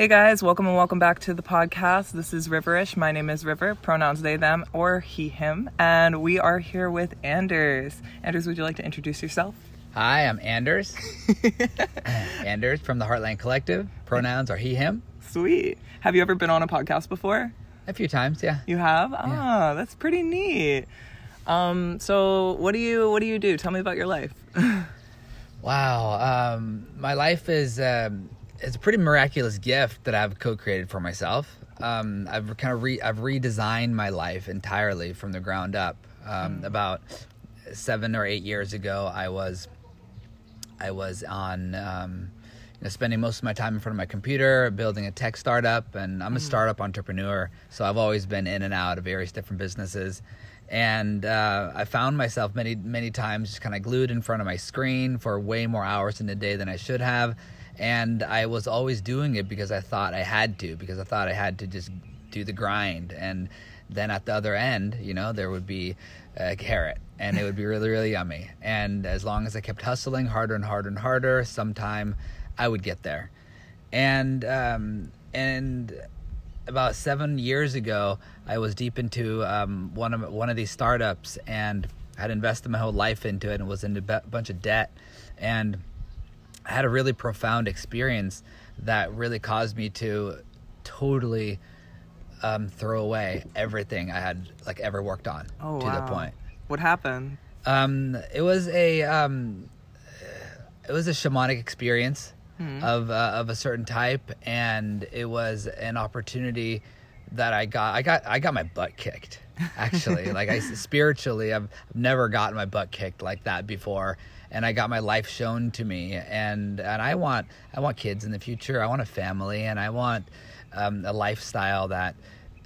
Hey guys, welcome and welcome back to the podcast. This is Riverish. My name is River, pronouns they, them, or he, him, and we are here with Anders. Anders, would you like to introduce yourself? Hi, I'm Anders. Anders from the Heartland Collective. Pronouns are he, him. Sweet. Have you ever been on a podcast before? A few times, yeah. You have? Ah, that's pretty neat. Um, so what do you what do you do? Tell me about your life. Wow. Um, my life is um, it's a pretty miraculous gift that I've co-created for myself. Um, I've kind of re- I've redesigned my life entirely from the ground up. Um, About seven or eight years ago, I was I was on um, you know, spending most of my time in front of my computer, building a tech startup, and I'm a startup entrepreneur. So I've always been in and out of various different businesses, and uh, I found myself many many times just kind of glued in front of my screen for way more hours in a day than I should have, and I was always doing it because I thought I had to, because I thought I had to just do the grind, and then at the other end, you know, there would be a carrot and it would be really, really yummy. And as long as I kept hustling harder and harder and harder, sometime I would get there. And um, and about seven years ago, I was deep into um, one of one of these startups, and I had invested my whole life into it, and was in a bu- bunch of debt, and I had a really profound experience that really caused me to totally um, throw away everything I had like ever worked on Oh, to wow. the point. What happened? Um, it was a um, it was a shamanic experience of uh, of a certain type, and it was an opportunity that I got. I got I got my butt kicked. Actually, like I spiritually, I've never gotten my butt kicked like that before, and I got my life shown to me. And and I want I want kids in the future. I want a family, and I want um, a lifestyle that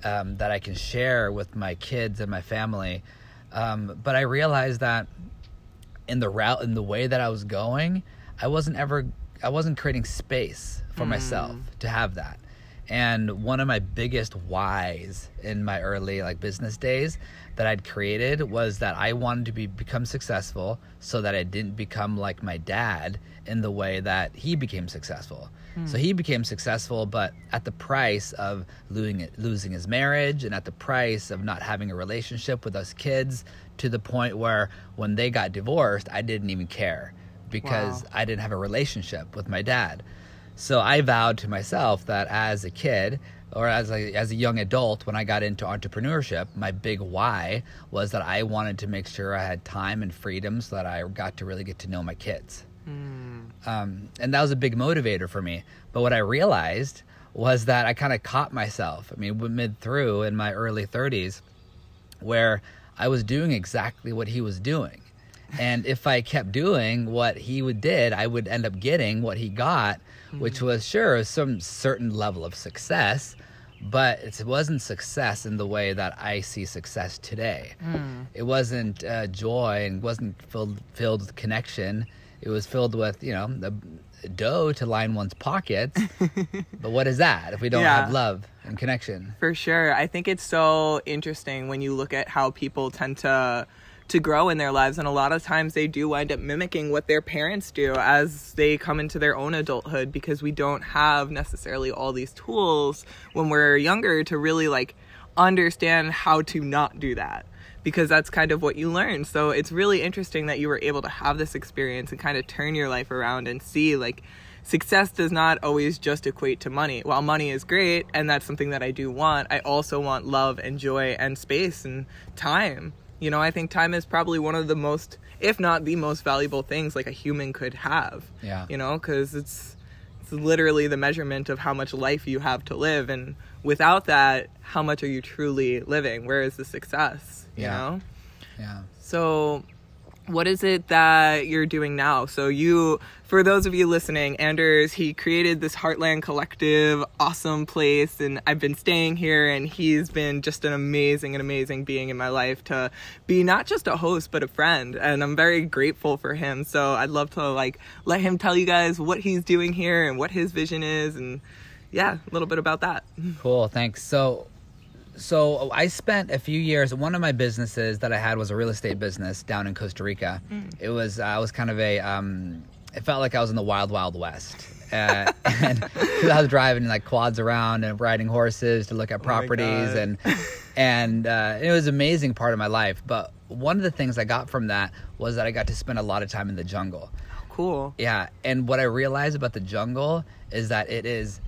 um, that I can share with my kids and my family. Um, but I realized that in the route in the way that I was going, I wasn't ever I wasn't creating space for myself to have that. And one of my biggest whys in my early like business days that I'd created was that I wanted to be become successful so that I didn't become like my dad in the way that he became successful. Hmm. So he became successful, but at the price of losing losing his marriage and at the price of not having a relationship with us kids to the point where when they got divorced, I didn't even care because Wow. I didn't have a relationship with my dad. So I vowed to myself that as a kid or as a, as a young adult, when I got into entrepreneurship, my big why was that I wanted to make sure I had time and freedom so that I got to really get to know my kids. Um, and that was a big motivator for me. But what I realized was that I kind of caught myself. I mean, mid through in my early 30s, where I was doing exactly what he was doing. And if I kept doing what he would did, I would end up getting what he got, which was sure some certain level of success, but it wasn't success in the way that I see success today. It wasn't uh, joy and wasn't filled filled with connection. It was filled with you know the dough to line one's pockets. but what is that if we don't Yeah. have love and connection? For sure. I think it's so interesting when you look at how people tend to to grow in their lives and a lot of times they do wind up mimicking what their parents do as they come into their own adulthood because we don't have necessarily all these tools when we're younger to really like understand how to not do that because that's kind of what you learn. So it's really interesting that you were able to have this experience and kind of turn your life around and see like success does not always just equate to money. While money is great and that's something that I do want, I also want love and joy and space and time. You know, I think time is probably one of the most, if not the most valuable things like a human could have. Yeah. You know, because it's it's literally the measurement of how much life you have to live, and without that, how much are you truly living? Where is the success? You Yeah. know. Yeah. So, what is it that you're doing now? So, you, for those of you listening, Anders, he created this Heartland Collective, awesome place, and I've been staying here, and he's been just an amazing, an amazing being in my life to be not just a host, but a friend, and I'm very grateful for him. So, I'd love to like let him tell you guys what he's doing here and what his vision is, and yeah, a little bit about that. Cool, thanks. So, so I spent a few years. One of my businesses that I had was a real estate business down in Costa Rica. It was I was kind of a um, it felt like I was in the wild, wild west. Uh, and I was driving like quads around and riding horses to look at properties God. and and uh, it was an amazing part of my life. But one of the things I got from that was that I got to spend a lot of time in the jungle. Cool. Yeah, and what I realized about the jungle is that it is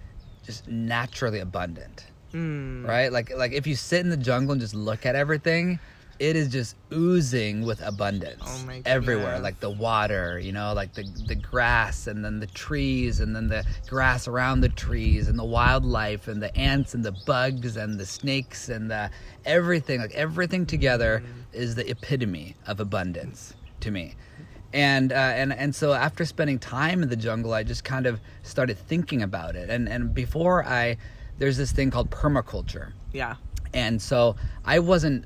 just naturally abundant Mm. right? Like like if you sit in the jungle and just look at everything, it is just oozing with abundance Oh everywhere. Like the water, you know, like the the grass and then the trees and then the grass around the trees and the wildlife and the ants and the bugs and the snakes and the everything. Like everything together Mm. is the epitome of abundance to me. And, uh, and and so after spending time in the jungle, I just kind of started thinking about it. And and before I, there's this thing called permaculture, Yeah. and so I wasn't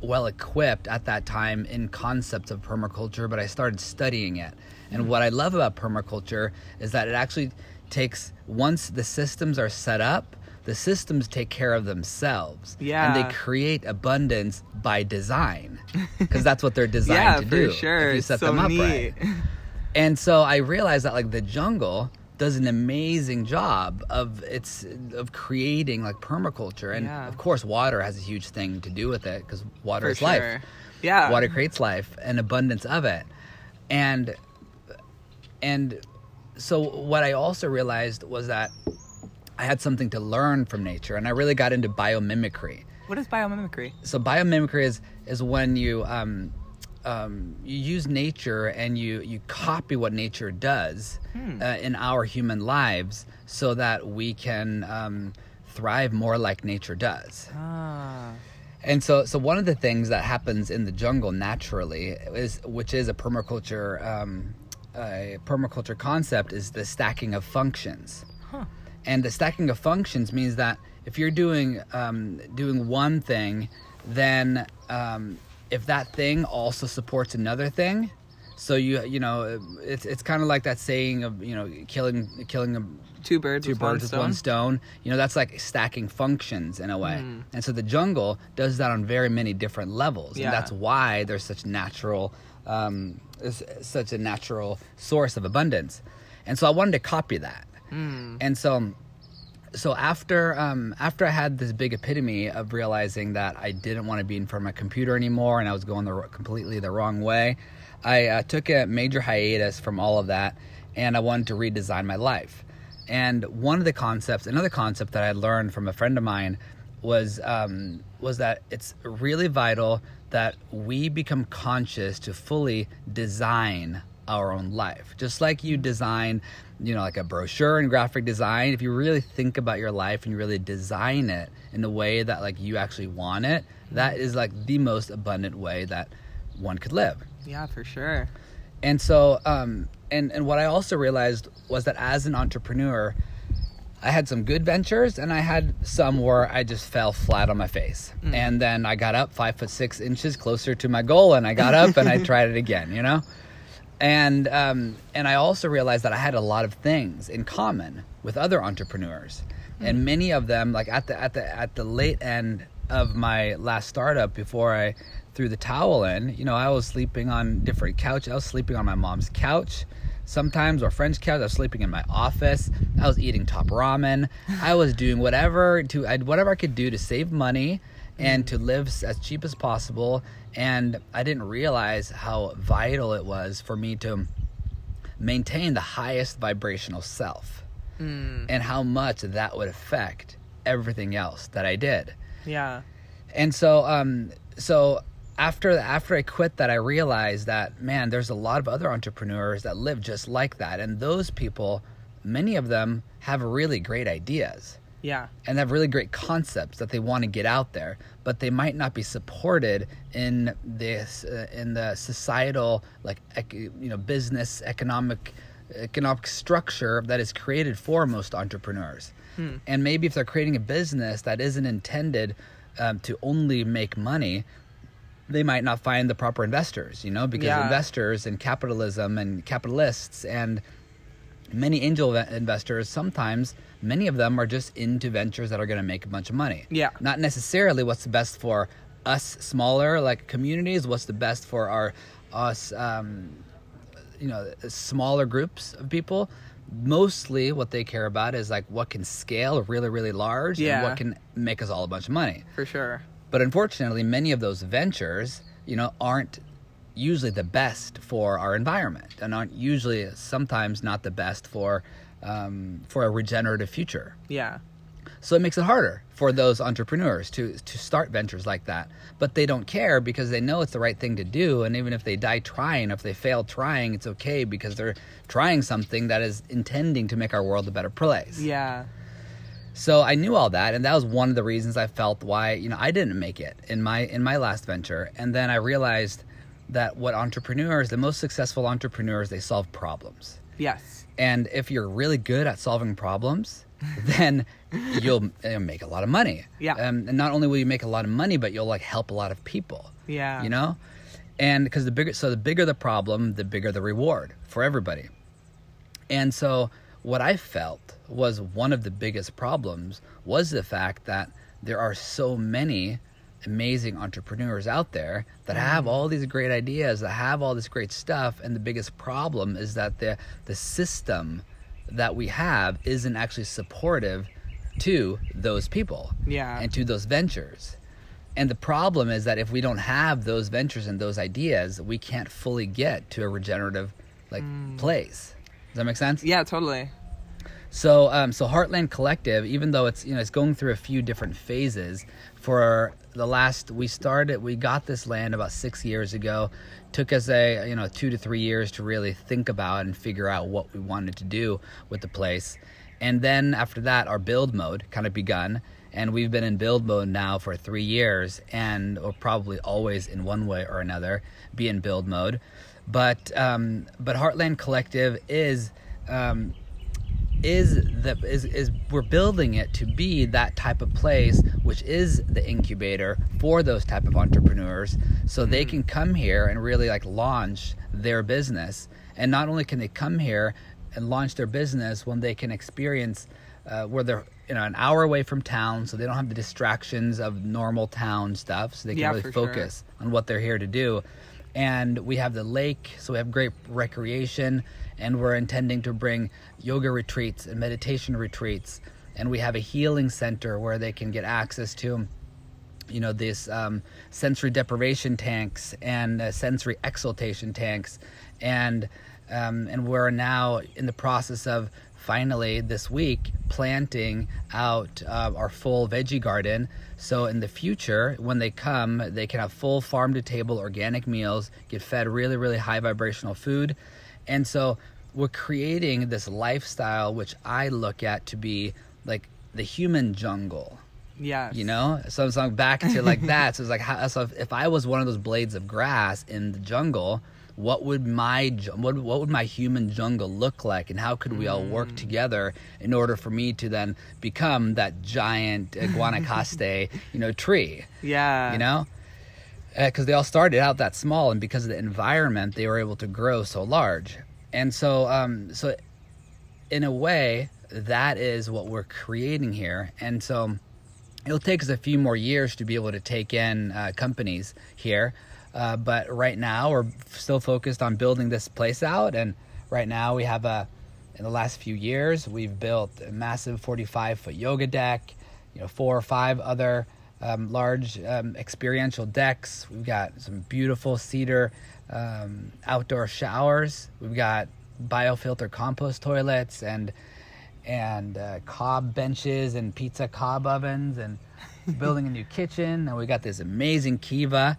well equipped at that time in concepts of permaculture, but I started studying it. And mm-hmm. what I love about permaculture is that it actually takes once the systems are set up, the systems take care of themselves. Yeah. And they create abundance by design. Because that's what they're designed yeah, to for do. sure. If you It's set so them up neat. right. And so I realized that like the jungle does an amazing job of its of creating like permaculture and Yeah. of course water has a huge thing to do with it because water For is life. Yeah. Water creates life and abundance of it. And and so what I also realized was that I had something to learn from nature and I really got into biomimicry What is biomimicry? so biomimicry is is when you um, um, you use nature and you you copy what nature does Hmm. uh, in our human lives so that we can um, thrive more like nature does. Ah. And so, so one of the things that happens in the jungle naturally is, which is a permaculture, um, a permaculture concept, is the stacking of functions. Huh. And the stacking of functions means that if you're doing um, doing one thing, then um, if that thing also supports another thing, so you you know it's it's kind of like that saying of you know killing killing a Two birds two with one with stone. one stone. You know, that's like stacking functions in a way. Hmm. And so the jungle does that on very many different levels, Yeah. and that's why there's such natural, um, is such a natural source of abundance. And so I wanted to copy that. Mm. And so, so after um, after I had this big epitome of realizing that I didn't want to be in front of my computer anymore, and I was going the completely the wrong way, I uh, took a major hiatus from all of that, and I wanted to redesign my life. And one of the concepts, another concept that I learned from a friend of mine, was um, was that it's really vital that we become conscious to fully design our own life. Just like you design, you know, like a brochure and graphic design, if you really think about your life and you really design it in the way that like you actually want it, that is like the most abundant way that one could live. Yeah, for sure. And so, um, and and what I also realized was that as an entrepreneur, I had some good ventures, and I had some where I just fell flat on my face. And then I got up five foot six inches closer to my goal, and I got up and I tried it again. You know, and um, and I also realized that I had a lot of things in common with other entrepreneurs, and many of them, like at the at the at the late end of my last startup, before I threw the towel in, you know, I was sleeping on different couch. I was sleeping on my mom's couch. Sometimes or friend's couch. I was sleeping in my office. I was eating top ramen. I was doing whatever to I, whatever I could do to save money and to live as cheap as possible. And I didn't realize how vital it was for me to maintain the highest vibrational self Mm. and how much that would affect everything else that I did. Yeah. And so, um, so after after I quit that, I realized that man, there's a lot of other entrepreneurs that live just like that, and those people, many of them have really great ideas Yeah. and have really great concepts that they want to get out there, but they might not be supported in this uh, in the societal like ec- you know business economic economic structure that is created for most entrepreneurs. And maybe if they're creating a business that isn't intended um, to only make money, they might not find the proper investors, you know, because Yeah. investors and capitalism and capitalists and many angel investors sometimes many of them are just into ventures that are going to make a bunch of money Yeah. not necessarily what's the best for us smaller like communities what's the best for our us um, you know smaller groups of people mostly what they care about is like what can scale really really large Yeah. and what can make us all a bunch of money For sure. but unfortunately many of those ventures you know aren't usually the best for our environment and aren't usually sometimes not the best for um, for a regenerative future Yeah. so it makes it harder for those entrepreneurs to to start ventures like that. But they don't care because they know it's the right thing to do. And even if they die trying, if they fail trying, it's okay because they're trying something that is intending to make our world a better place. Yeah. So I knew all that, and that was one of the reasons I felt why you know I didn't make it in my in my last venture. And then I realized that what entrepreneurs, the most successful entrepreneurs, they solve problems. Yes. And if you're really good at solving problems, then you'll make a lot of money. Yeah. Um, and not only will you make a lot of money, but you'll like help a lot of people. Yeah. You know, and because the bigger, so the bigger the problem, the bigger the reward for everybody. And so what I felt was one of the biggest problems was the fact that there are so many amazing entrepreneurs out there that have all these great ideas, that have all this great stuff, and the biggest problem is that the the system that we have isn't actually supportive to those people Yeah. and to those ventures. And the problem is that if we don't have those ventures and those ideas, we can't fully get to a regenerative like place. Does that make sense? Yeah, totally. So, um, so Heartland Collective, even though it's you know it's going through a few different phases, for the last we started, we got this land about six years ago. Took us a you know two to three years to really think about and figure out what we wanted to do with the place, and then after that, our build mode kind of begun, and we've been in build mode now for three years, and will probably always in one way or another be in build mode. But um, but Heartland Collective is. Um, is the is, is we're building it to be that type of place which is the incubator for those type of entrepreneurs so they can come here and really like launch their business. And not only can they come here and launch their business when they can experience uh, where they're you know an hour away from town so they don't have the distractions of normal town stuff so they can Yeah, really for sure. focus on what they're here to do. And we have the lake so we have great recreation and we're intending to bring yoga retreats and meditation retreats. And we have a healing center where they can get access to you know these um, sensory deprivation tanks and uh, sensory exaltation tanks. And um, and we're now in the process of finally this week planting out uh, our full veggie garden. So in the future when they come they can have full farm to table organic meals get fed really really high vibrational food. And so we're creating this lifestyle which i look at to be like the human jungle. Yeah. you know? So it's like back to like that. So it's like how, so if, if i was one of those blades of grass in the jungle what would my what, what would my human jungle look like? And how could we all work together in order for me to then become that giant uh, guanacaste you know tree? Yeah. you know? Because they all started out that small and because of the environment they were able to grow so large and so um so in a way that is what we're creating here. And so it'll take us a few more years to be able to take in uh, companies here. Uh, but right now we're still focused on building this place out. And right now we have a in the last few years we've built a massive 45 foot yoga deck you know four or five other um, large um, experiential decks. We've got some beautiful cedar um, outdoor showers. We've got biofilter compost toilets and and uh, cob benches and pizza cob ovens and building a new kitchen. And we got this amazing kiva.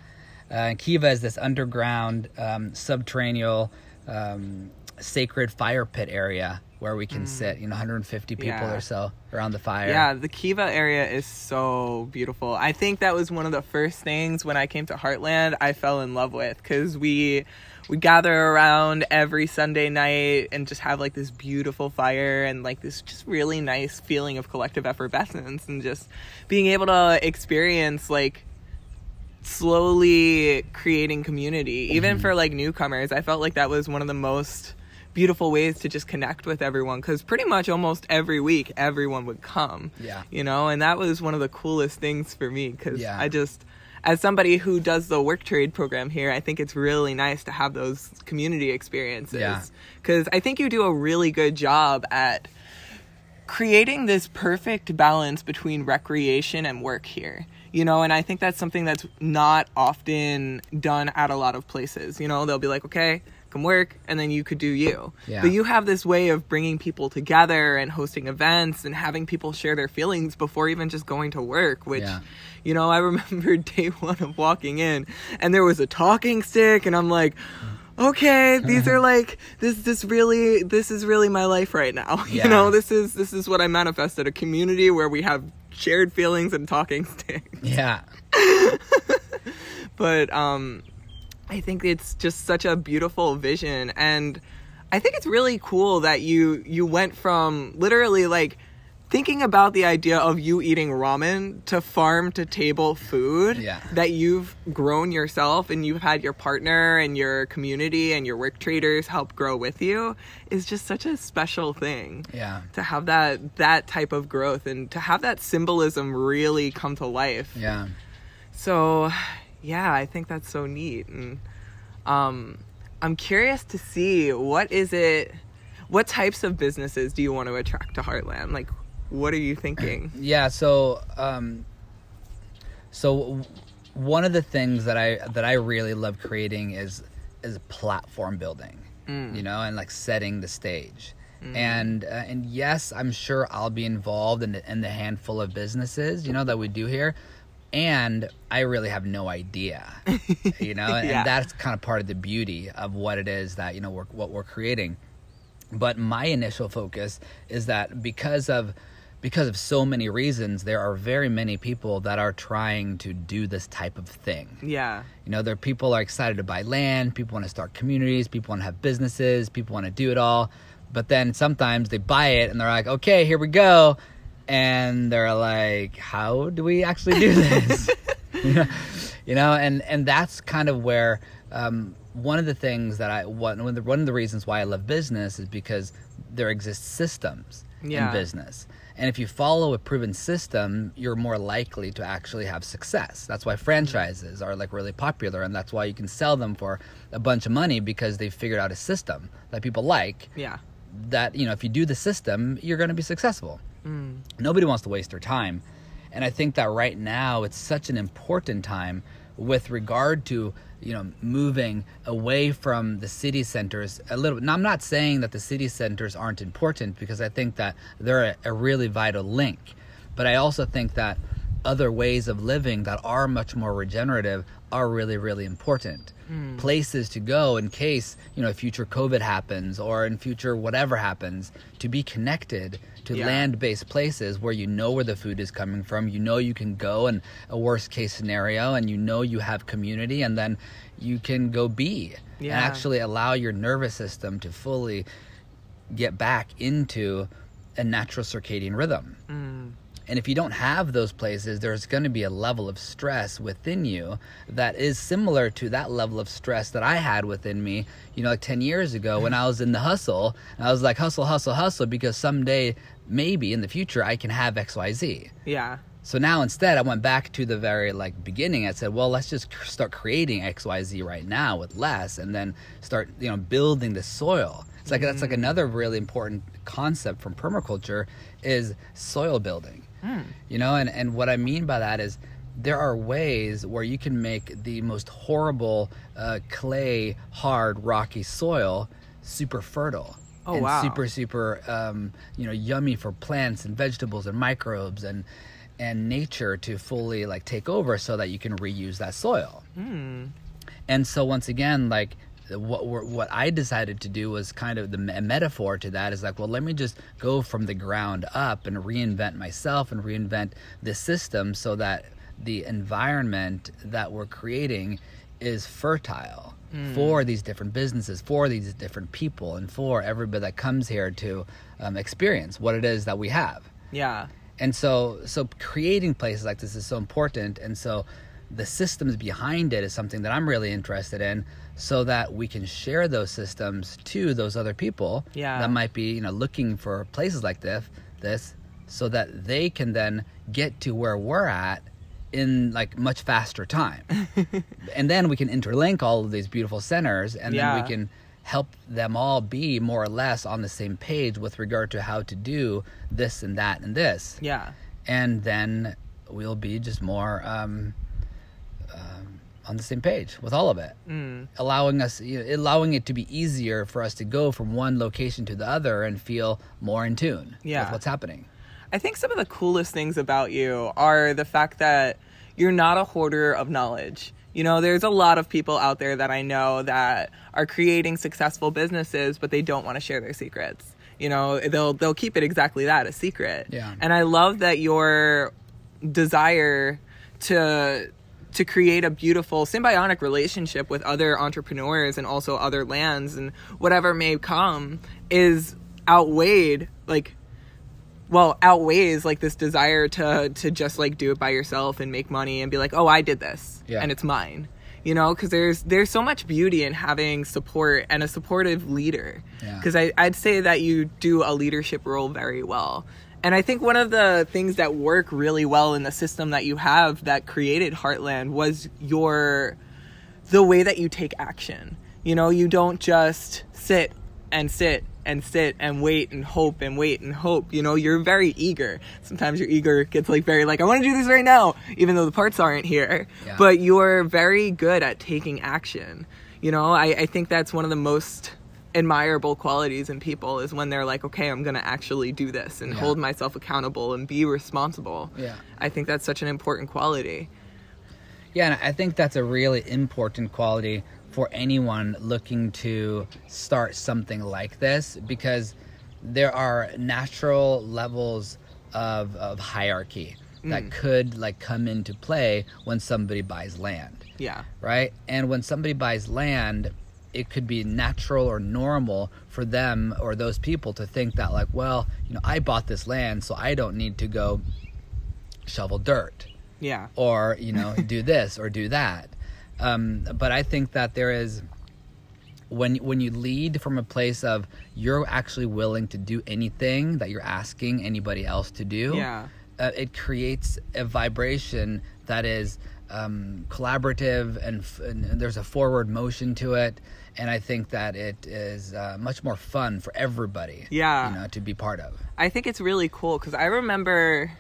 Uh, kiva is this underground um, subterranean um, sacred fire pit area where we can sit you know mm. 150 people Yeah. or so around the fire Yeah, the Kiva area is so beautiful. I think that was one of the first things when I came to Heartland I fell in love with because we we gather around every Sunday night and just have like this beautiful fire and like this just really nice feeling of collective effervescence and just being able to experience like slowly creating community even mm-hmm. for like newcomers i felt like that was one of the most beautiful ways to just connect with everyone because pretty much almost every week everyone would come Yeah. you know and that was one of the coolest things for me because Yeah. i just as somebody who does the work trade program here, I think it's really nice to have those community experiences. Yeah. Because I think you do a really good job at creating this perfect balance between recreation and work here. You know, and I think that's something that's not often done at a lot of places. You know, they'll be like, okay, work, and then you could do you. Yeah. But you have this way of bringing people together and hosting events and having people share their feelings before even just going to work, which, Yeah. you know, I remember day one of walking in and there was a talking stick, and I'm like, okay these are like this this really this is really my life right now Yeah. you know this is this is what i manifested a community where we have shared feelings and talking sticks Yeah. but um i think it's just such a beautiful vision and i think it's really cool that you you went from literally like thinking about the idea of you eating ramen to farm to table food Yeah. that you've grown yourself and you've had your partner and your community and your work traders help grow with you is just such a special thing Yeah. to have that that type of growth and to have that symbolism really come to life Yeah. so, yeah, I think that's so neat, and um, I'm curious to see what is it, what types of businesses do you want to attract to Heartland? Like, what are you thinking? Yeah. So, um, so one of the things that I that I really love creating is is platform building. Mm. You know, and like setting the stage. And uh, and yes, I'm sure I'll be involved in the, in the handful of businesses you know that we do here, and I really have no idea, you know, and Yeah. that's kind of part of the beauty of what it is that you know we're, what we're creating. But my initial focus is that because of because of so many reasons there are very many people that are trying to do this type of thing. Yeah, you know there people are excited to buy land people want to start communities people want to have businesses people want to do it all. But then sometimes they buy it and they're like okay here we go and they're like how do we actually do this you know, you know and and that's kind of where um, one of the things that I one one of the, one of the reasons why I love business is because there exist systems Yeah. in business. And if you follow a proven system, you're more likely to actually have success. That's why franchises are like really popular and that's why you can sell them for a bunch of money because they've figured out a system that people like yeah, that you know if you do the system you're going to be successful Mm. nobody wants to waste their time and i think that right now it's such an important time with regard to you know moving away from the city centers a little bit. now i'm not saying that the city centers aren't important because i think that they're a, a really vital link but i also think that other ways of living that are much more regenerative are really really important places to go in case you know future covid happens or in future whatever happens to be connected to Yeah. land-based places where you know where the food is coming from you know you can go in a worst case scenario and you know you have community and then you can go be and actually allow your nervous system to fully get back into a natural circadian rhythm Mm. And if you don't have those places, there's going to be a level of stress within you that is similar to that level of stress that I had within me, you know, like 10 years ago when I was in the hustle. And I was like, hustle, hustle, hustle, because someday, maybe in the future, I can have XYZ. yeah, So now instead, I went back to the very like beginning. I said, well, let's just start creating XYZ right now with less, and then start you know building the soil. It's like that's like mm. another really important concept from permaculture is soil building. You know, and and what I mean by that is there are ways where you can make the most horrible uh, clay, hard, rocky soil super fertile. Oh, and wow. super super um, you know yummy for plants and vegetables and microbes and and nature to fully like take over so that you can reuse that soil Hmm. and so once again like what what I decided to do was kind of the metaphor to that is like well let me just go from the ground up and reinvent myself and reinvent the system so that the environment that we're creating is fertile for these different businesses for these different people and for everybody that comes here to um, experience what it is that we have. Yeah, and so so creating places like this is so important. And so the systems behind it is something that i'm really interested in so that we can share those systems to those other people Yeah. that might be you know looking for places like this this so that they can then get to where we're at in like much faster time. and then we can interlink all of these beautiful centers and Yeah. then we can help them all be more or less on the same page with regard to how to do this and that and this. Yeah. And then we'll be just more um, um, on the same page with all of it Mm. allowing us you know, allowing it to be easier for us to go from one location to the other and feel more in tune Yeah. with what's happening I think some of the coolest things about you are the fact that you're not a hoarder of knowledge. You know, there's a lot of people out there that I know that are creating successful businesses, but they don't want to share their secrets. You know, they'll they'll keep it exactly that, a secret. Yeah. And I love that your desire to to create a beautiful symbiotic relationship with other entrepreneurs and also other lands and whatever may come is outweighed like well outweighs like this desire to to just like do it by yourself and make money and be like oh i did this Yeah. and it's mine you know because there's there's so much beauty in having support and a supportive leader Yeah. because i'd say that you do a leadership role very well and i think one of the things that work really well in the system that you have that created heartland was your the way that you take action. You know, you don't just sit and sit and sit and wait and hope and wait and hope. You know, you're very eager. Sometimes your eager gets like very like, I want to do this right now, even though the parts aren't here. Yeah. But you're very good at taking action. You know, I, I think that's one of the most admirable qualities in people is when they're like, okay, I'm going to actually do this and Yeah. hold myself accountable and be responsible. Yeah. I think that's such an important quality. yeah and i think that's a really important quality for anyone looking to start something like this because there are natural levels of, of hierarchy that mm. could like come into play when somebody buys land Yeah. right? And when somebody buys land, it could be natural or normal for them or those people to think that, like, well, you know, I bought this land, so I don't need to go shovel dirt Yeah. or, you know, do this or do that. Um, but I think that there is. When, when you lead from a place of you're actually willing to do anything that you're asking anybody else to do, Yeah. uh, it creates a vibration that is um, collaborative and, f- and there's a forward motion to it and i think that it is uh, much more fun for everybody Yeah. you know to be part of I think it's really cool because I remember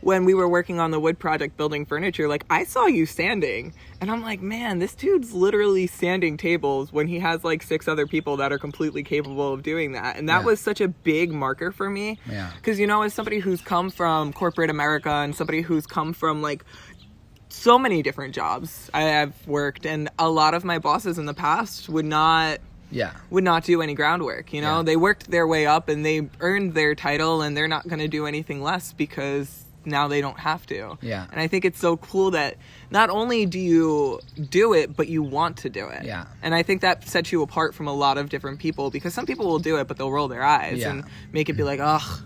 when we were working on the wood project building furniture, like I saw you sanding, and I'm like, man, this dude's literally sanding tables when he has like six other people that are completely capable of doing that. And that Yeah. was such a big marker for me. Yeah. Because, you know, as somebody who's come from corporate America and somebody who's come from like so many different jobs I have worked, and a lot of my bosses in the past would not yeah would not do any groundwork. You know, Yeah. they worked their way up and they earned their title, and they're not going to do anything less because now they don't have to. Yeah. And I think it's so cool that not only do you do it, but you want to do it. Yeah. And I think that sets you apart from a lot of different people because some people will do it, but they'll roll their eyes Yeah. and make it be like, ugh.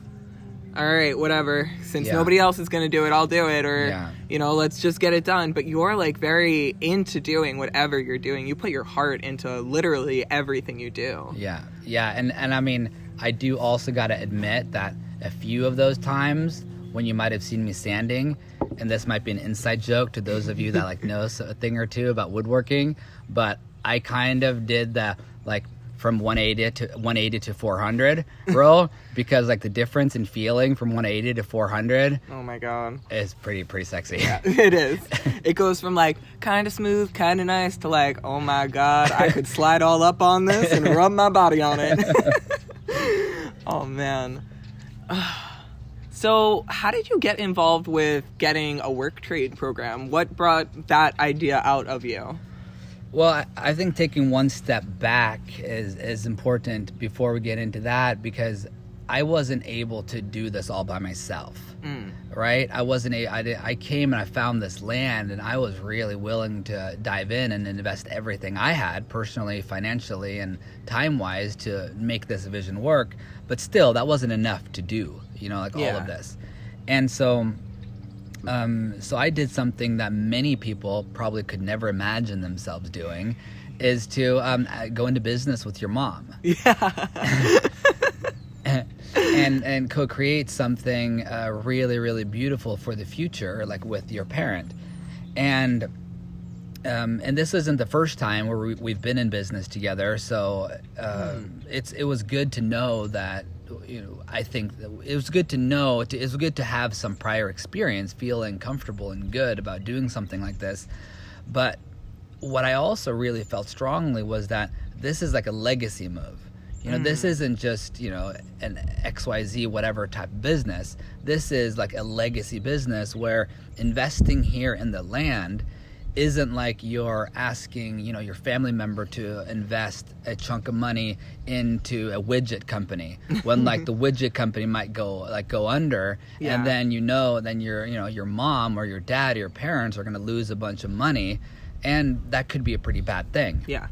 All right, whatever. Since Yeah. nobody else is going to do it, I'll do it. Or, Yeah. you know, let's just get it done. But you're like very into doing whatever you're doing. You put your heart into literally everything you do. yeah yeah and and i mean i do also got to admit that a few of those times when you might have seen me sanding and this might be an inside joke to those of you that like know a thing or two about woodworking but i kind of did the like from 180 to 180 to 400 roll because like the difference in feeling from 180 to 400 Oh my god. is pretty pretty sexy it is. It goes from like kind of smooth, kind of nice to like, oh my god, I could slide all up on this and rub my body on it. oh man. So, how did you get involved with getting a work trade program? What brought that idea out of you? Well, I, think taking one step back is is important before we get into that because I wasn't able to do this all by myself. Mm. Right? I wasn't a I, did, I came and I found this land and I was really willing to dive in and invest everything I had personally, financially and time-wise to make this vision work, but still that wasn't enough to do, you know, like all of this. And so um, so I did something that many people probably could never imagine themselves doing, is to um, uh, go into business with your mom. Yeah. and and co-create something uh, really really beautiful for the future like with your parent and um, and this isn't the first time where we, we've been in business together so uh, it's it was good to know that you know I think that it was good to know it was good to have some prior experience feeling comfortable and good about doing something like this. But what I also really felt strongly was that this is like a legacy move. You know, this mm-hmm. isn't just, you know, an XYZ whatever type of business. This is like a legacy business where investing here in the land isn't like you're asking, you know, your family member to invest a chunk of money into a widget company when like the widget company might go like go under Yeah. and then you know then your you know your mom or your dad or your parents are going to lose a bunch of money and that could be a pretty bad thing Yeah.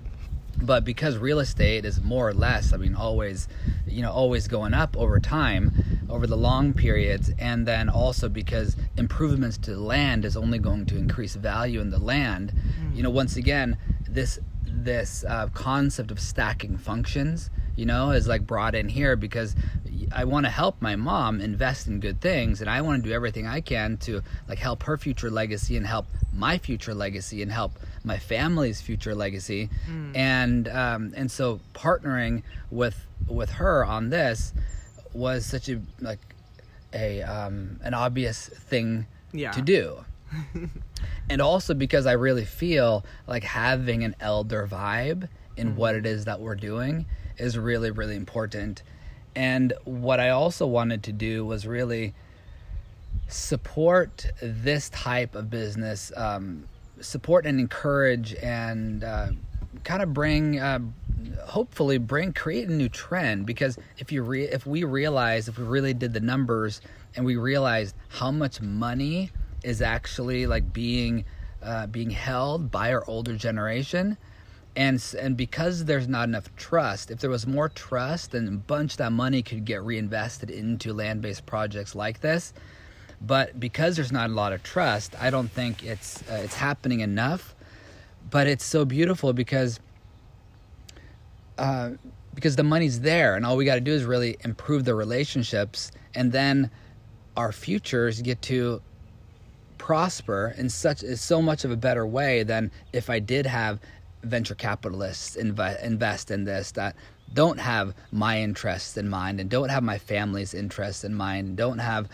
But because real estate is more or less i mean always you know always going up over time over the long periods and then also because improvements to land is only going to increase value in the land you mm. know once again this this uh, concept of stacking functions you know is like brought in here because i want to help my mom invest in good things and i want to do everything i can to like help her future legacy and help my future legacy and help my family's future legacy. And um, and so partnering with with her on this was such a like a um, an obvious thing Yeah. to do and also because I really feel like having an elder vibe in what it is that we're doing is really really important. And what I also wanted to do was really support this type of business um, support and encourage and uh, kind of bring uh, hopefully bring create a new trend. Because if you re- if we realize if we really did the numbers and we realized how much money is actually like being uh, being held by our older generation. And and because there's not enough trust if there was more trust then a bunch of that money could get reinvested into land-based projects like this. But because there's not a lot of trust i don't think it's uh, it's happening enough. But it's so beautiful because uh, because the money's there and all we got to do is really improve the relationships. And then our futures get to prosper in such is so much of a better way than if I did have venture capitalists inv- invest in this that don't have my interests in mind and don't have my family's interests in mind don't have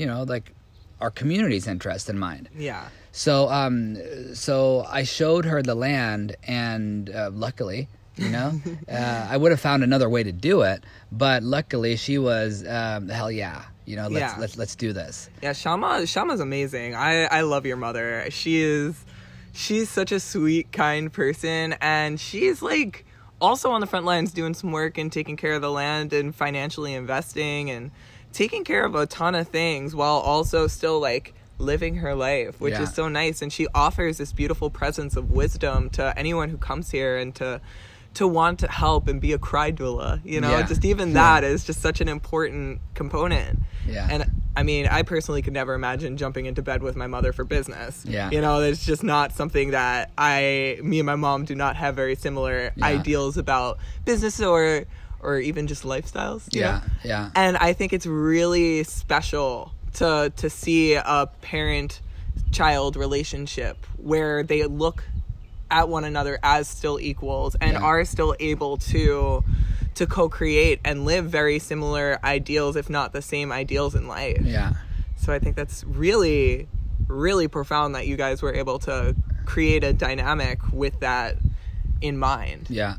you know like our community's interest in mind Yeah. so um so I showed her the land and uh, luckily you know uh, I would have found another way to do it but luckily she was um, hell yeah you know let's Yeah. let's let's do this Yeah, Shama Shama's amazing. I I love your mother. She is she's such a sweet, kind person and she's like also on the front lines doing some work and taking care of the land and financially investing and taking care of a ton of things while also still like living her life, which Yeah. is so nice and she offers this beautiful presence of wisdom to anyone who comes here and to to want to help and be a cry doula, you know, Yeah. just even that is just such an important component. Yeah. And I mean, I personally could never imagine jumping into bed with my mother for business. Yeah. You know, it's just not something that I, me and my mom do not have very similar Yeah. ideals about business or, or even just lifestyles. yeah know? yeah And I think it's really special to to see a parent child relationship where they look at one another as still equals and Yeah. are still able to to co-create and live very similar ideals if not the same ideals in life. yeah So I think that's really really profound that you guys were able to create a dynamic with that in mind. Yeah.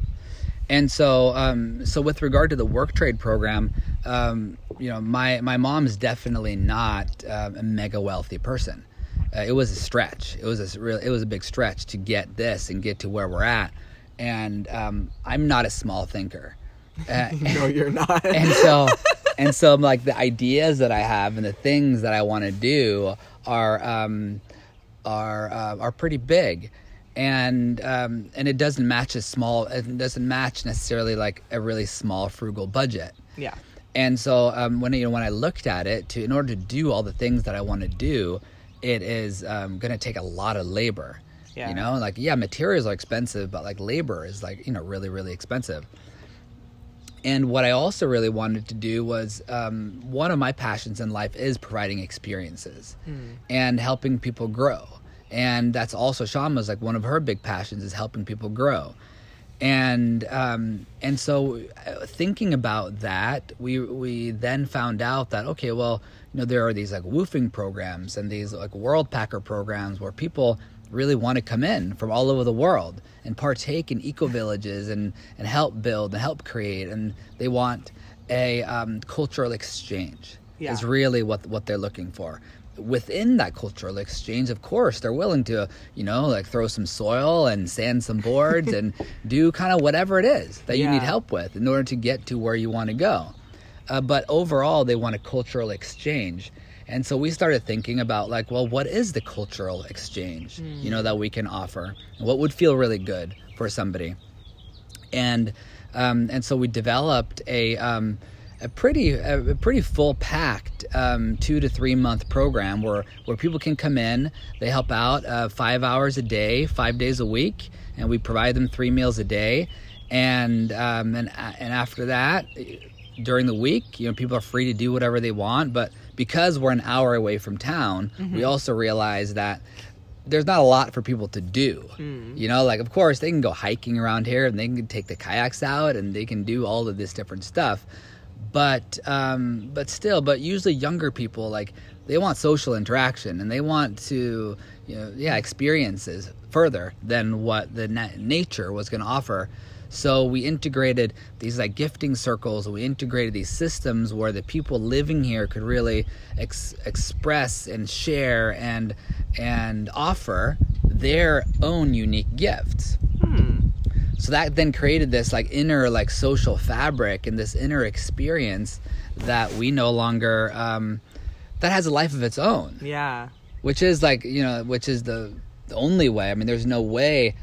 And so, um, so with regard to the work trade program, um, you know, my my mom is definitely not um, a mega wealthy person. Uh, it was a stretch. It was a real. It was a big stretch to get this and get to where we're at. And um, I'm not a small thinker. Uh, No, you're not. and so and so like the ideas that I have and the things that I want to do are um, are uh, are pretty big, and um, and it doesn't match a small. It doesn't match necessarily like a really small frugal budget. yeah. And so um, when you know when I looked at it, to in order to do all the things that I want to do, it is um, going to take a lot of labor. Yeah. You know, like yeah, materials are expensive, but like labor is like you know really really expensive. And what I also really wanted to do was um, one of my passions in life is providing experiences and helping people grow. And that's also Shama's like one of her big passions is helping people grow. And um, and so uh, thinking about that, we we then found out that okay, well, you know, there are these like WWOOFing programs and these like Worldpacker programs where people really want to come in from all over the world and partake in eco villages and and help build and help create and they want a um, cultural exchange. Yeah. is really what what they're looking for. Within that cultural exchange of course they're willing to you know like throw some soil and sand some boards and do kind of whatever it is that you need help with in order to get to where you want to go uh, but overall they want a cultural exchange. And so we started thinking about like well what is the cultural exchange you know that we can offer? What would feel really good for somebody? And um, and so we developed a um, a pretty a, pretty full packed um, two to three month program where where people can come in they help out uh, five hours a day five days a week and we provide them three meals a day. And um, and and after that during the week you know people are free to do whatever they want but because we're an hour away from town we also realize that there's not a lot for people to do. You know, like of course they can go hiking around here and they can take the kayaks out and they can do all of this different stuff. But um, but still, but usually younger people like they want social interaction and they want to you know yeah experiences further than what the na- nature was going to offer. So we integrated these like gifting circles. We integrated these systems where the people living here could really ex- express and share and and offer their own unique gifts. So that then created this like inner like social fabric and this inner experience that we no longer um, that has a life of its own Yeah. which is like you know which is the, the only way i mean there's no way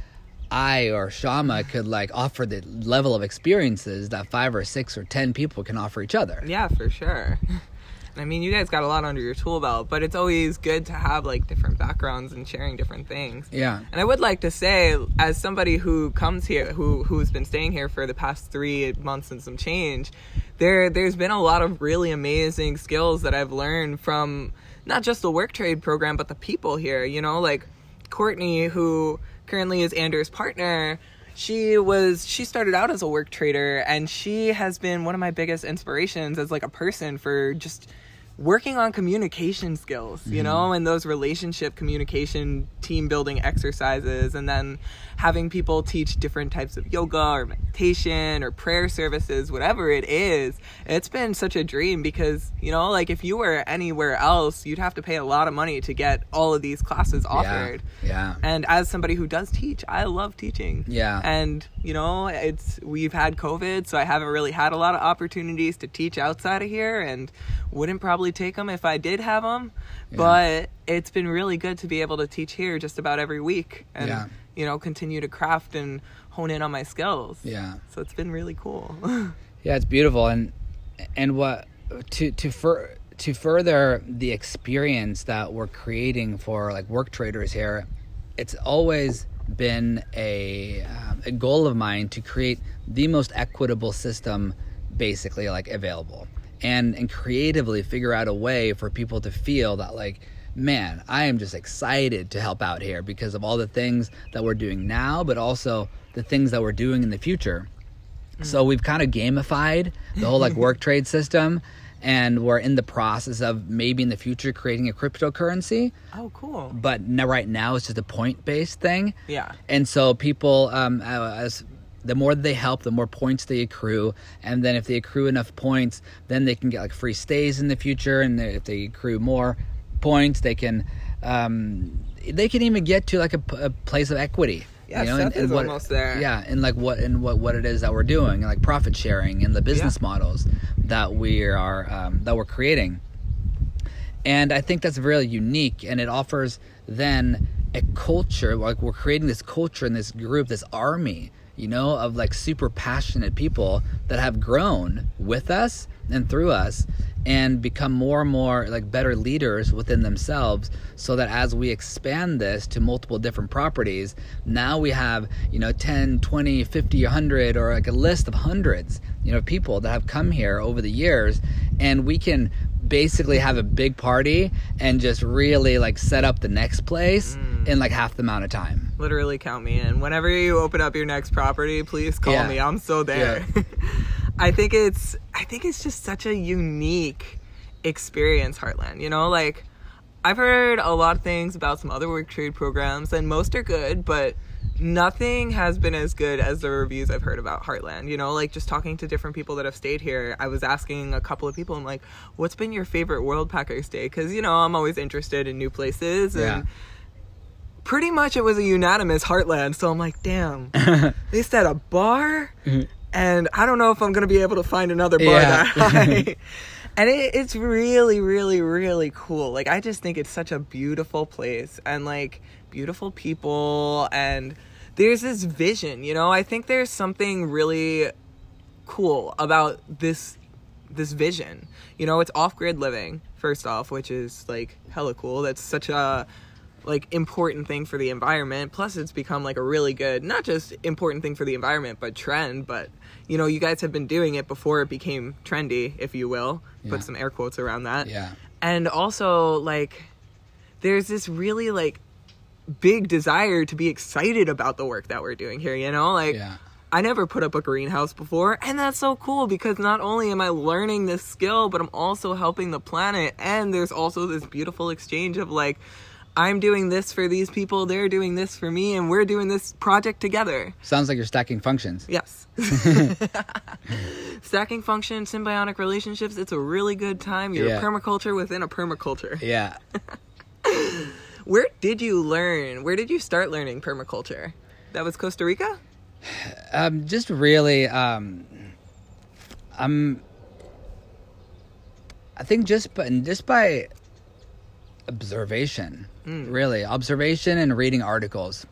i or shama could like offer the level of experiences that five or six or ten people can offer each other Yeah, for sure. I mean, you guys got a lot under your tool belt, but it's always good to have like different backgrounds and sharing different things. yeah And I would like to say, as somebody who comes here, who who's been staying here for the past three months and some change, there there's been a lot of really amazing skills that I've learned from not just the work trade program, but the people here. You know, like Courtney, who currently is Andrew's partner. She was she started out as a work trader, and she has been one of my biggest inspirations as like a person for just working on communication skills, you know, mm-hmm. and those relationship communication team building exercises and then having people teach different types of yoga or meditation or prayer services, whatever it is. It's been such a dream because, you know, like if you were anywhere else, you'd have to pay a lot of money to get all of these classes offered. yeah And as somebody who does teach, I love teaching. Yeah. And, you know, it's we've had COVID, so I haven't really had a lot of opportunities to teach outside of here and wouldn't probably take them if I did have them. But it's been really good to be able to teach here just about every week and, Yeah. you know, continue to craft and hone in on my skills. yeah So it's been really cool. Yeah, it's beautiful, and and what to to fur to further the experience that we're creating for like work traders here. It's always been a um, a goal of mine to create the most equitable system, basically like available, and and creatively figure out a way for people to feel that like. Man, I am just excited to help out here because of all the things that we're doing now, but also the things that we're doing in the future. So we've kind of gamified the whole like work trade system, and we're in the process of maybe in the future creating a cryptocurrency. oh, cool. But no, right now it's just a point based thing. Yeah. And so people, um, uh, as the more they help, the more points they accrue, and then if they accrue enough points, then they can get like free stays in the future, and if they accrue more points, they can. Um, they can even get to like a place of equity. Yeah, Seth is what, almost there. Yeah, and like what and what what it is that we're doing, and like profit sharing and the business Yeah. models that we are um, that we're creating and i think that's really unique and it offers then a culture like we're creating this culture and this group this army you know, of like super passionate people that have grown with us and through us and become more and more like better leaders within themselves so that as we expand this to multiple different properties now we have you know 10 20 50 100 or like a list of hundreds you know people that have come here over the years and we can basically have a big party and just really like set up the next place Mm. in like half the amount of time Literally count me in. Whenever you open up your next property, please call Yeah. me. I'm so there. I think it's I think it's just such a unique experience, Heartland. You know, like I've heard a lot of things about some other work trade programs and most are good, but nothing has been as good as the reviews I've heard about Heartland. You know, like just talking to different people that have stayed here. I was asking a couple of people, I'm like, what's been your favorite Worldpacker stay? Because, you know, I'm always interested in new places. And Yeah. pretty much it was a unanimous Heartland. So I'm like, damn, they said a bar, mm-hmm. and I don't know if I'm gonna be able to find another bar Yeah. that high. and it, it's really, really, really cool. Like I just think it's such a beautiful place, and like beautiful people, and there's this vision. You know, I think there's something really cool about this this vision. You know, it's off-grid living first off, which is like hella cool. That's such a like important thing for the environment. Plus it's become like a really good not just important thing for the environment, but trend, but you know, you guys have been doing it before it became trendy, if you will. Yeah. Put some air quotes around that. yeah And also like there's this really like big desire to be excited about the work that we're doing here, you know? Like yeah I never put up a greenhouse before, and that's so cool because not only am I learning this skill, but I'm also helping the planet. And there's also this beautiful exchange of like, I'm doing this for these people, they're doing this for me, and we're doing this project together. sounds like you're stacking functions Yes. Stacking function, symbiotic relationships, it's a really good time. You're Yeah. a permaculture within a permaculture. yeah Where did you learn? Where did you start learning permaculture? That was Costa Rica? um, just really um, i'm i think just by just by observation really observation and reading articles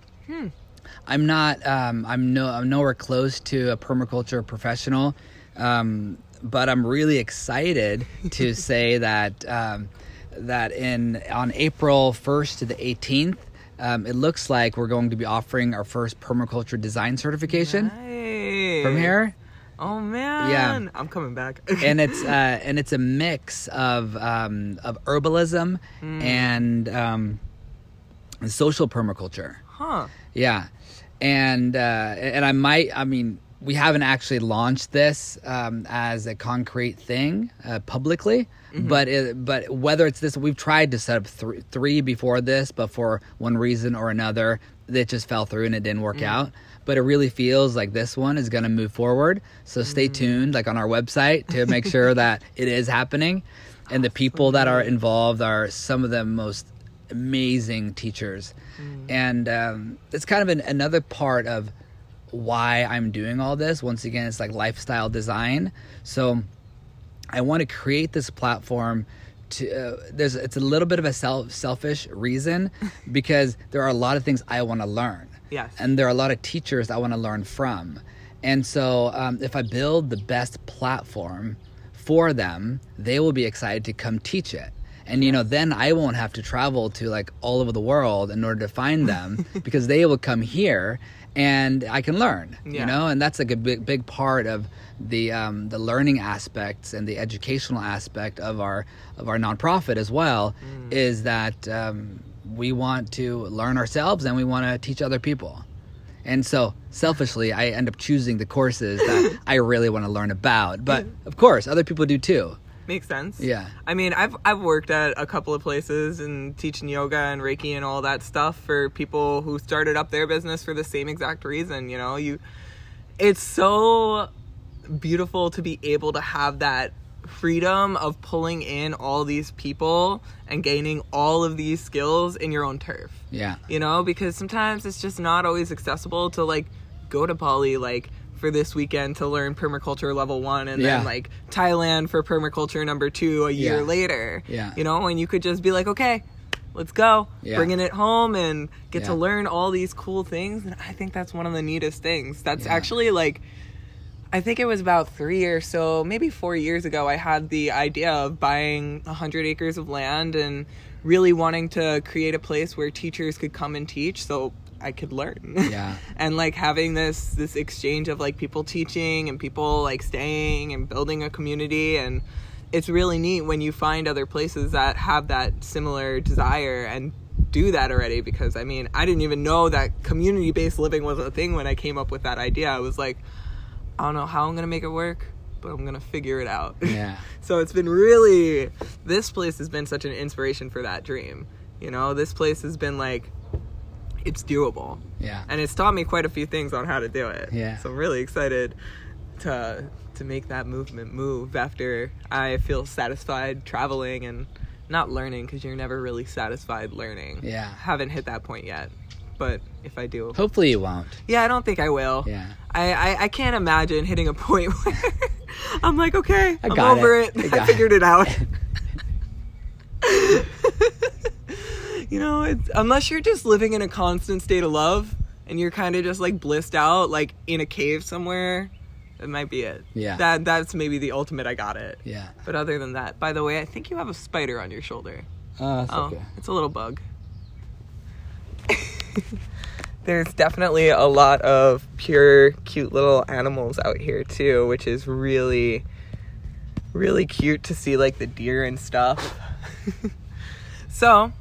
i'm not um, i'm no i'm nowhere close to a permaculture professional um, but i'm really excited to say that um, that in on april 1st to the 18th um, it looks like we're going to be offering our first permaculture design certification Nice. from here Oh man. Yeah, I'm coming back. and it's uh, and it's a mix of um, of herbalism and um, social permaculture. huh. Yeah, and uh, and I might. I mean, we haven't actually launched this um, as a concrete thing uh, publicly, but it, but whether it's this, we've tried to set up three, three before this, but for one reason or another, it just fell through and it didn't work out. But it really feels like this one is going to move forward. So stay tuned, like on our website, to make sure that it is happening. And the people that are involved are some of the most amazing teachers. And um, it's kind of an, another part of why I'm doing all this. Once again, it's like lifestyle design. So I want to create this platform to uh, there's it's a little bit of a self selfish reason because there are a lot of things I want to learn. Yes. And there are a lot of teachers I want to learn from. And so um, if I build the best platform for them, they will be excited to come teach it. And you know, then I won't have to travel to like all over the world in order to find them because they will come here and I can learn. Yeah. You know, and that's like a big big part of the um, the learning aspects and the educational aspect of our of our nonprofit as well is that um, we want to learn ourselves and we want to teach other people. And so, selfishly, I end up choosing the courses that I really want to learn about. But of course, other people do too. Makes sense. Yeah. I mean, I've I've worked at a couple of places and teaching yoga and Reiki and all that stuff for people who started up their business for the same exact reason, you know. You it's so beautiful to be able to have that freedom of pulling in all these people and gaining all of these skills in your own turf Yeah. you know because sometimes it's just not always accessible to like go to bali like for this weekend to learn permaculture level one and Yeah. then like thailand for permaculture number two a year Yeah. later Yeah. you know and you could just be like okay let's go, Yeah. bringing it home and get to learn all these cool things. And I think that's one of the neatest things. That's Yeah. actually like, I think it was about three or so, maybe four years ago, I had the idea of buying 100 acres of land and really wanting to create a place where teachers could come and teach so I could learn. Yeah. and like having this this exchange of like people teaching and people like staying and building a community and it's really neat when you find other places that have that similar desire and do that already because I mean I didn't even know that community based living was a thing when I came up with that idea. I was like I don't know how I'm gonna make it work, but I'm gonna figure it out. Yeah. so it's been really this place has been such an inspiration for that dream. You know, this place has been like it's doable. Yeah. And it's taught me quite a few things on how to do it. Yeah. So I'm really excited to to make that movement move after I feel satisfied traveling and not learning because you're never really satisfied learning. Yeah. Haven't hit that point yet. But if I do, Hopefully you won't. yeah, I don't think I will. Yeah. I, I, I can't imagine hitting a point where I'm like, okay, I I'm got over it. it. I I, figured it out. you know, it's, unless you're just living in a constant state of love and you're kind of just like blissed out, like in a cave somewhere, that might be it. Yeah. That that's maybe the ultimate. I got it. Yeah. But other than that, by the way, I think you have a spider on your shoulder. Oh, that's Oh, okay. it's a little bug. There's definitely a lot of pure, cute little animals out here too, which is really, really cute to see, like the deer and stuff. so,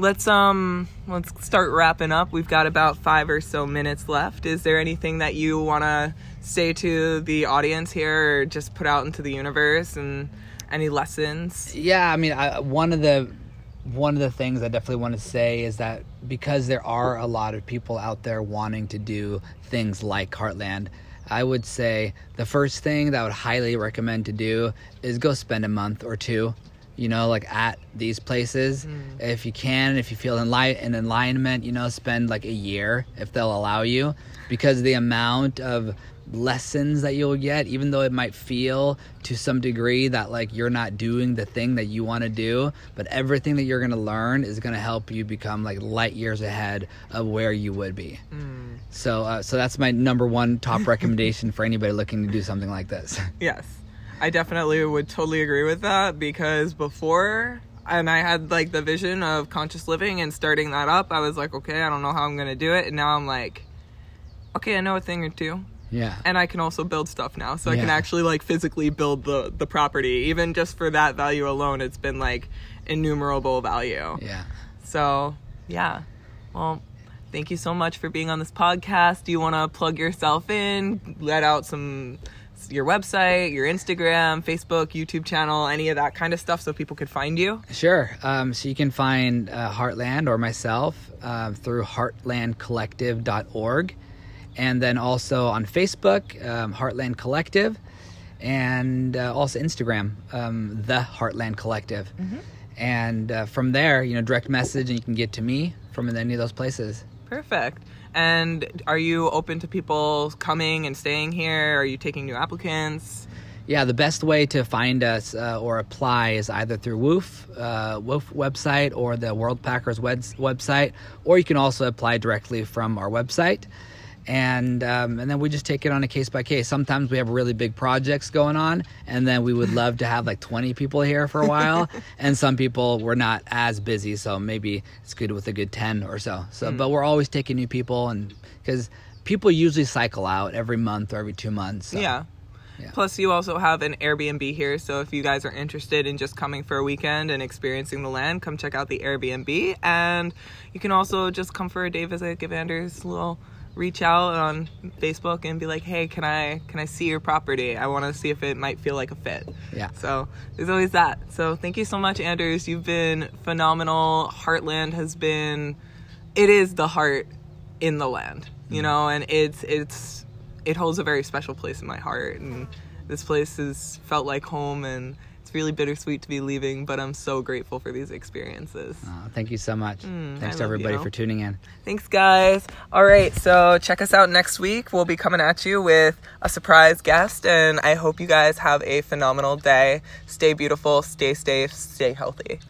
let's um, let's start wrapping up. We've got about five or so minutes left. Is there anything that you want to say to the audience here, or just put out into the universe, and any lessons? Yeah, I mean, I, one of the one of the things I definitely want to say is that because there are a lot of people out there wanting to do things like Heartland, I would say the first thing that I would highly recommend to do is go spend a month or two, you know, like at these places. If you can, if you feel in li- in alignment, you know, spend like a year if they'll allow you, because the amount of lessons that you'll get even though it might feel to some degree that like you're not doing the thing that you want to do but everything that you're going to learn is going to help you become like light years ahead of where you would be. So uh, so that's my number one top recommendation for anybody looking to do something like this. Yes, I definitely would totally agree with that because before, and I had like the vision of conscious living and starting that up, I was like, okay, I don't know how I'm gonna do it, and now I'm like, okay, I know a thing or two, yeah and I can also build stuff now, so I can actually like physically build the the property. Even just for that value alone, it's been like innumerable value. yeah So, yeah. Well, thank you so much for being on this podcast. Do you want to plug yourself in, let out some your website, your Instagram, Facebook, YouTube channel, any of that kind of stuff so people could find you? Sure. Um, so you can find uh, Heartland or myself uh, through heartlandcollective.org. And then also on Facebook, um, Heartland Collective, and uh, also Instagram, um, The Heartland Collective. And uh, from there, you know, direct message and you can get to me from any of those places. Perfect. And are you open to people coming and staying here? Are you taking new applicants? Yeah, the best way to find us uh, or apply is either through WWOOF, uh, WWOOF website or the Worldpackers web- website, or you can also apply directly from our website. And um, and then we just take it on a case by case. Sometimes we have really big projects going on, and then we would love to have like 20 people here for a while. and some people we're not as busy, so maybe it's good with a good 10 or so. So, but we're always taking new people, and because people usually cycle out every month or every two months. so- Yeah. Yeah. Plus, you also have an Airbnb here, so if you guys are interested in just coming for a weekend and experiencing the land, come check out the Airbnb. And you can also just come for a day visit, give Anders a little reach out on Facebook and be like, "Hey, can I can I see your property? I want to see if it might feel like a fit." Yeah. So there's always that. So thank you so much, Anders. You've been phenomenal. Heartland has been, it is the heart in the land, you mm. know, and it's it's it holds a very special place in my heart, and this place has felt like home, and it's really bittersweet to be leaving, but I'm so grateful for these experiences. Uh, thank you so much. Mm, I Thanks to everybody you. for tuning in. Thanks, guys. All right, so check us out next week. We'll be coming at you with a surprise guest, and I hope you guys have a phenomenal day. Stay beautiful, stay safe, stay healthy.